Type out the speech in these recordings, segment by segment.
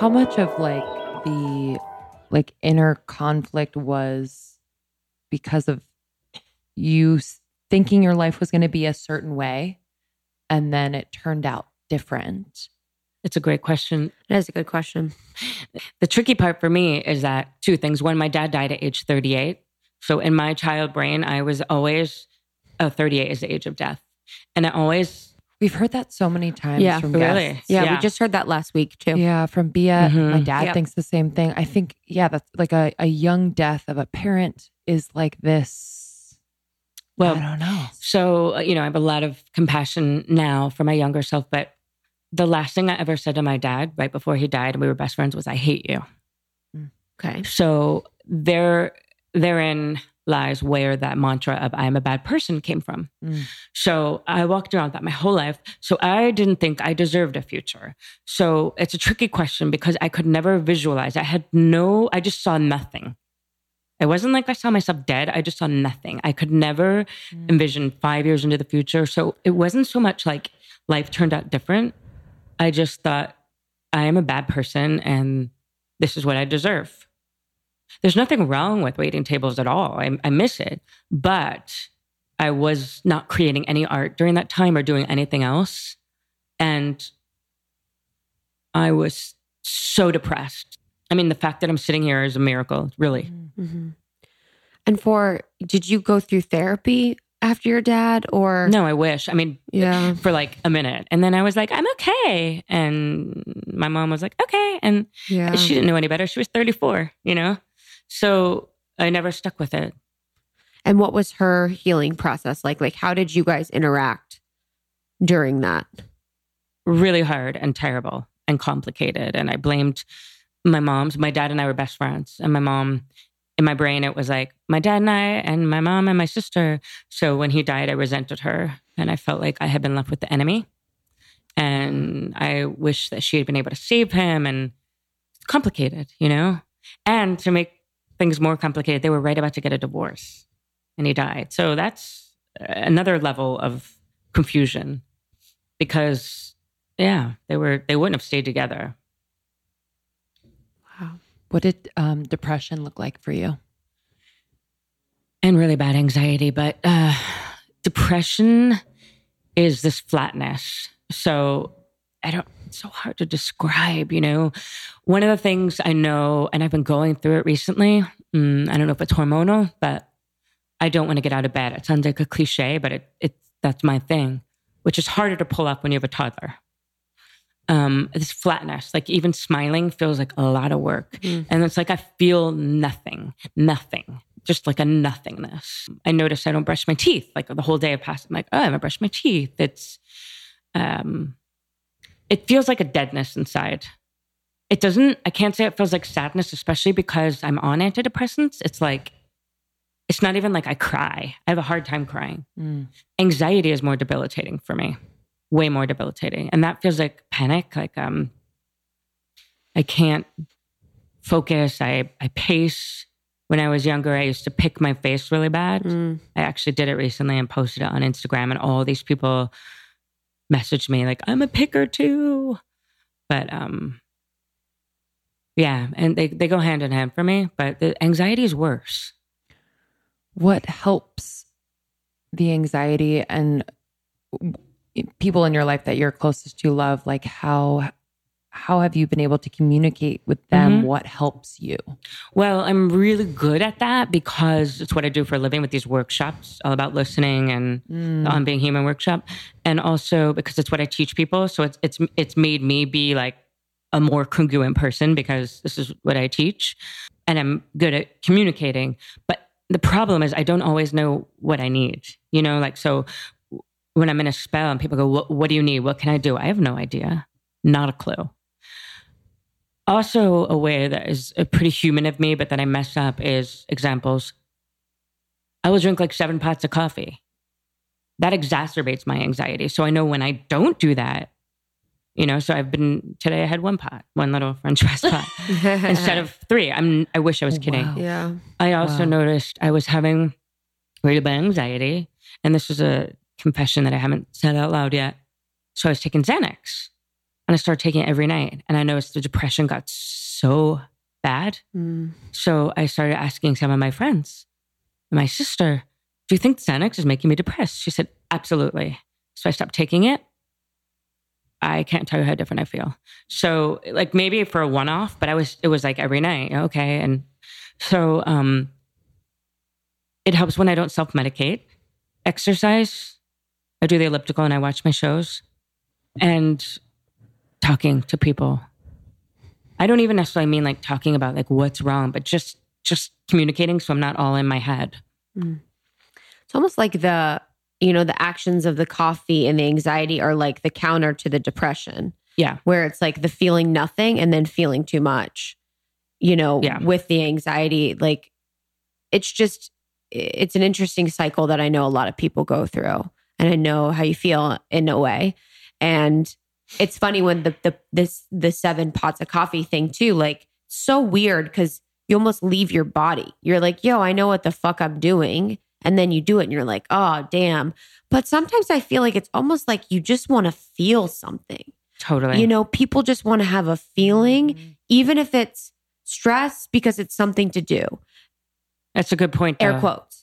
How much of like the like inner conflict was because of you thinking your life was going to be a certain way and then it turned out different? It's a great question. That is a good question. The tricky part for me is that two things. One, my dad died at age 38. So in my child brain, I was always, oh, 38 is the age of death. And I always, We've heard that so many times Yeah. from Really? guests. Yeah, Yeah. we just heard that last week too. Yeah, from Bia. Mhm. My dad Yep. thinks the same thing. I think, yeah, that's like a, a young death of a parent is like this. well, I don't know. So, uh, you know, I have a lot of compassion now for my younger self, but the last thing I ever said to my dad right before he died, and we were best friends, was, I hate you. Okay. So there, therein lies where that mantra of I'm a bad person came from. Mm. So I walked around that my whole life. So I didn't think I deserved a future. So it's a tricky question because I could never visualize. I had no, I just saw nothing. It wasn't like I saw myself dead. I just saw nothing. I could never Mm. envision five years into the future. So it wasn't so much like life turned out different. I just thought I am a bad person and this is what I deserve. There's nothing wrong with waiting tables at all. I, I miss it, but I was not creating any art during that time or doing anything else. And I was so depressed. I mean, the fact that I'm sitting here is a miracle, really. hmm And for, did you go through therapy after your dad or? No, I wish. I mean, Yeah. for like a minute. And then I was like, I'm okay. And my mom was like, okay. And Yeah. she didn't know any better. She was 34, you know? So I never stuck with it. And what was her healing process like? Like, how did you guys interact during that? Really hard and terrible and complicated. And I blamed my mom's. My dad and I were best friends. And my mom, in my brain, it was like my dad and I, and my mom and my sister. So when he died, I resented her. And I felt like I had been left with the enemy. And I wish that she had been able to save him. And complicated, you know? And to make things more complicated, they were right about to get a divorce and he died. So that's another level of confusion because, yeah, they were, they wouldn't have stayed together. Wow. What did um, depression look like for you? and really bad anxiety. But uh, depression is this flatness. So I don't, it's so hard to describe, you know. One of the things I know, and I've been going through it recently, mm, I don't know if it's hormonal, but I don't want to get out of bed. It sounds like a cliche, but it, it that's my thing, which is harder to pull up when you have a toddler. Um, this flatness, like even smiling feels like a lot of work. Mm. And it's like I feel nothing, nothing, just like a nothingness. I notice I don't brush my teeth. Like the whole day I pass, I'm like, oh, I haven't brushed my teeth. It's, um, it feels like a deadness inside. It doesn't, I can't say it feels like sadness, especially because I'm on antidepressants. It's like, it's not even like I cry. I have a hard time crying. Mm. Anxiety is more debilitating for me, way more debilitating. And that feels like panic. Like, um, I can't focus. I, I pace. When I was younger, I used to pick my face really bad. Mm. I actually did it recently and posted it on Instagram, and all these people messaged me like, "I'm a picker too," but um, yeah, and they they go hand in hand for me. But the anxiety is worse. What helps the anxiety and people in your life that you're closest to love? Like how how have you been able to communicate with them? Mhm. What helps you? Well, I'm really good at that because it's what I do for a living with these workshops, all about listening and Mm. the On Being Human workshop, and also because it's what I teach people. So it's it's it's made me be like a more congruent person because this is what I teach, and I'm good at communicating. But the problem is I don't always know what I need. You know, like so when I'm in a spell and people go, "What, what do you need? What can I do?" I have no idea, not a clue. Also, a way that is a pretty human of me, but that I mess up is examples. I will drink like seven pots of coffee. That exacerbates my anxiety. So I know when I don't do that, you know, so I've been today I had one pot, one little French press pot instead of three. I'm I wish I was Oh, kidding. wow. yeah. I also Wow. noticed I was having really bad anxiety. And this is a confession that I haven't said out loud yet. So I was taking Xanax. And I started taking it every night. And I noticed the depression got so bad. Mm. So I started asking some of my friends, my sister, do you think Xanax is making me depressed? She said, absolutely. So I stopped taking it. I can't tell you how different I feel. So like maybe for a one off, but I was, it was like every night. Okay. And so, um, it helps when I don't self medicate. Exercise, I do the elliptical and I watch my shows and talking to people. I don't even necessarily mean like talking about like what's wrong, but just just communicating so I'm not all in my head. Mm. It's almost like the, you know, the actions of the coffee and the anxiety are like the counter to the depression, Yeah. where it's like the feeling nothing and then feeling too much, you know, Yeah. with the anxiety. Like it's just, it's an interesting cycle that I know a lot of people go through. And I know how you feel in a way. And it's funny when the, the, this, the seven pots of coffee thing too, like so weird because you almost leave your body. You're like, yo, I know what the fuck I'm doing. And then you do it and you're like, oh, damn. But sometimes I feel like it's almost like you just want to feel something. Totally. You know, people just want to have a feeling, mm-hmm. even if it's stress because it's something to do. That's a good point. Air quotes,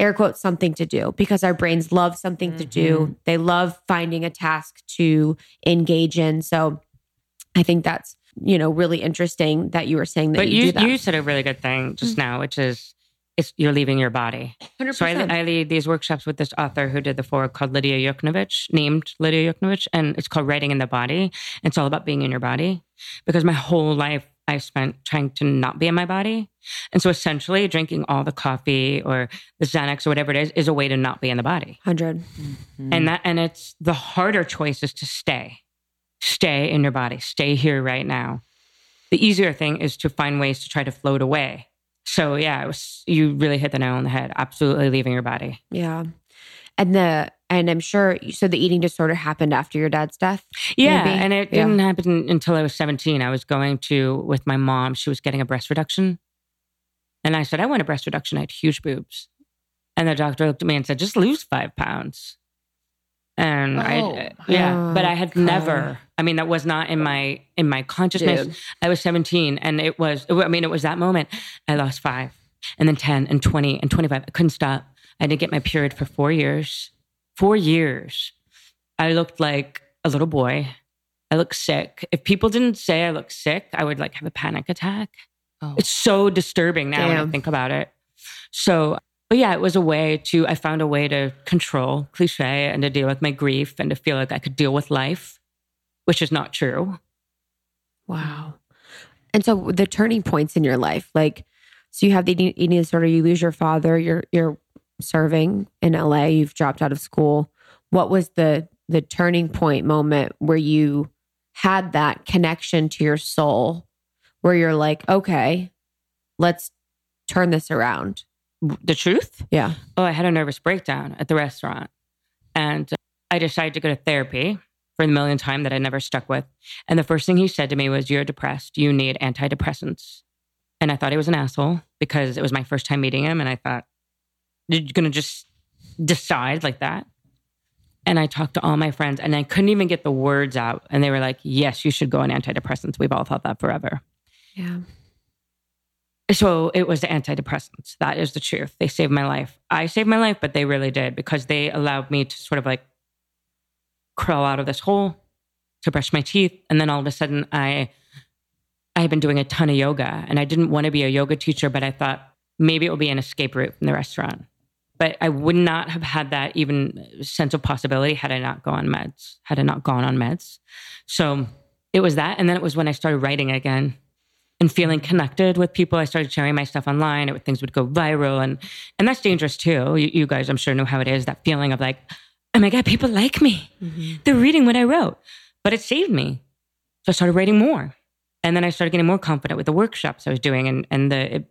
air quotes, something to do because our brains love something to do. Mm-hmm. They love finding a task to engage in. So I think that's, you know, really interesting that you were saying that But you, you, do that. you said a really good thing just mm. now, which is it's you're leaving your body. 100%. So I, I lead these workshops with this author who did the foreword called Lidia Yuknavitch, named Lidia Yuknavitch, and it's called Writing in the Body. It's all about being in your body because my whole life I spent trying to not be in my body. And so essentially drinking all the coffee or the Xanax or whatever it is is a way to not be in the body. 100. Mm-hmm. And that and it's the harder choice is to stay. Stay in your body. Stay here right now. The easier thing is to find ways to try to float away. So yeah, it was you really hit the nail on the head. Absolutely leaving your body. Yeah. And the, and I'm sure, so the eating disorder happened after your dad's death? Yeah, Maybe. and it Yeah. didn't happen until I was 17. I was going to with my mom. She was getting a breast reduction. And I said, I want a breast reduction. I had huge boobs. And the doctor looked at me and said, just lose five pounds. And Oh, I, yeah, oh but I had God. never, I mean, that was not in my, in my consciousness. Dude. I was 17 and it was, I mean, it was that moment. I lost five and then 10 and 20 and 25. I couldn't stop. I didn't get my period for four years. Four years. I looked like a little boy. I looked sick. If people didn't say I looked sick, I would like have a panic attack. Oh. It's so disturbing now when I think about it. So, but yeah, it was a way to, I found a way to control cliche and to deal with my grief and to feel like I could deal with life, which is not true. Wow. And so the turning points in your life, like, so you have the eating eating disorder, you lose your father, you're you're serving in LA, you've dropped out of school. What was the the turning point moment where you had that connection to your soul where you're like, okay, let's turn this around? The truth? Yeah. Oh, I had a nervous breakdown at the restaurant. And I decided to go to therapy for the millionth time that I never stuck with. And the first thing he said to me was, You're depressed. You need antidepressants. And I thought he was an asshole because it was my first time meeting him. And I thought, You're going to just decide like that? And I talked to all my friends and I couldn't even get the words out. And they were like, Yes, you should go on antidepressants. We've all thought that forever. Yeah. So it was the antidepressants. That is the truth. They saved my life. I saved my life, but they really did because they allowed me to sort of like crawl out of this hole, to brush my teeth, and then all of a sudden I I had been doing a ton of yoga and I didn't want to be a yoga teacher, but I thought maybe it would be an escape route from the restaurant. But I would not have had that even sense of possibility had I not gone meds, had I not gone on meds. So it was that. And then it was when I started writing again and feeling connected with people. I started sharing my stuff online. It, things would go viral, and and that's dangerous too. You, you guys, I'm sure, know how it is. That feeling of like, oh my god, people like me. Mm-hmm. They're reading what I wrote, but it saved me. So I started writing more, and then I started getting more confident with the workshops I was doing, and and the it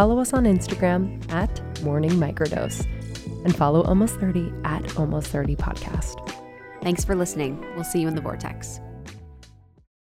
Follow us on Instagram at Morning Microdose and follow Almost 30 at Almost 30 Podcast. Thanks for listening. We'll see you in the vortex.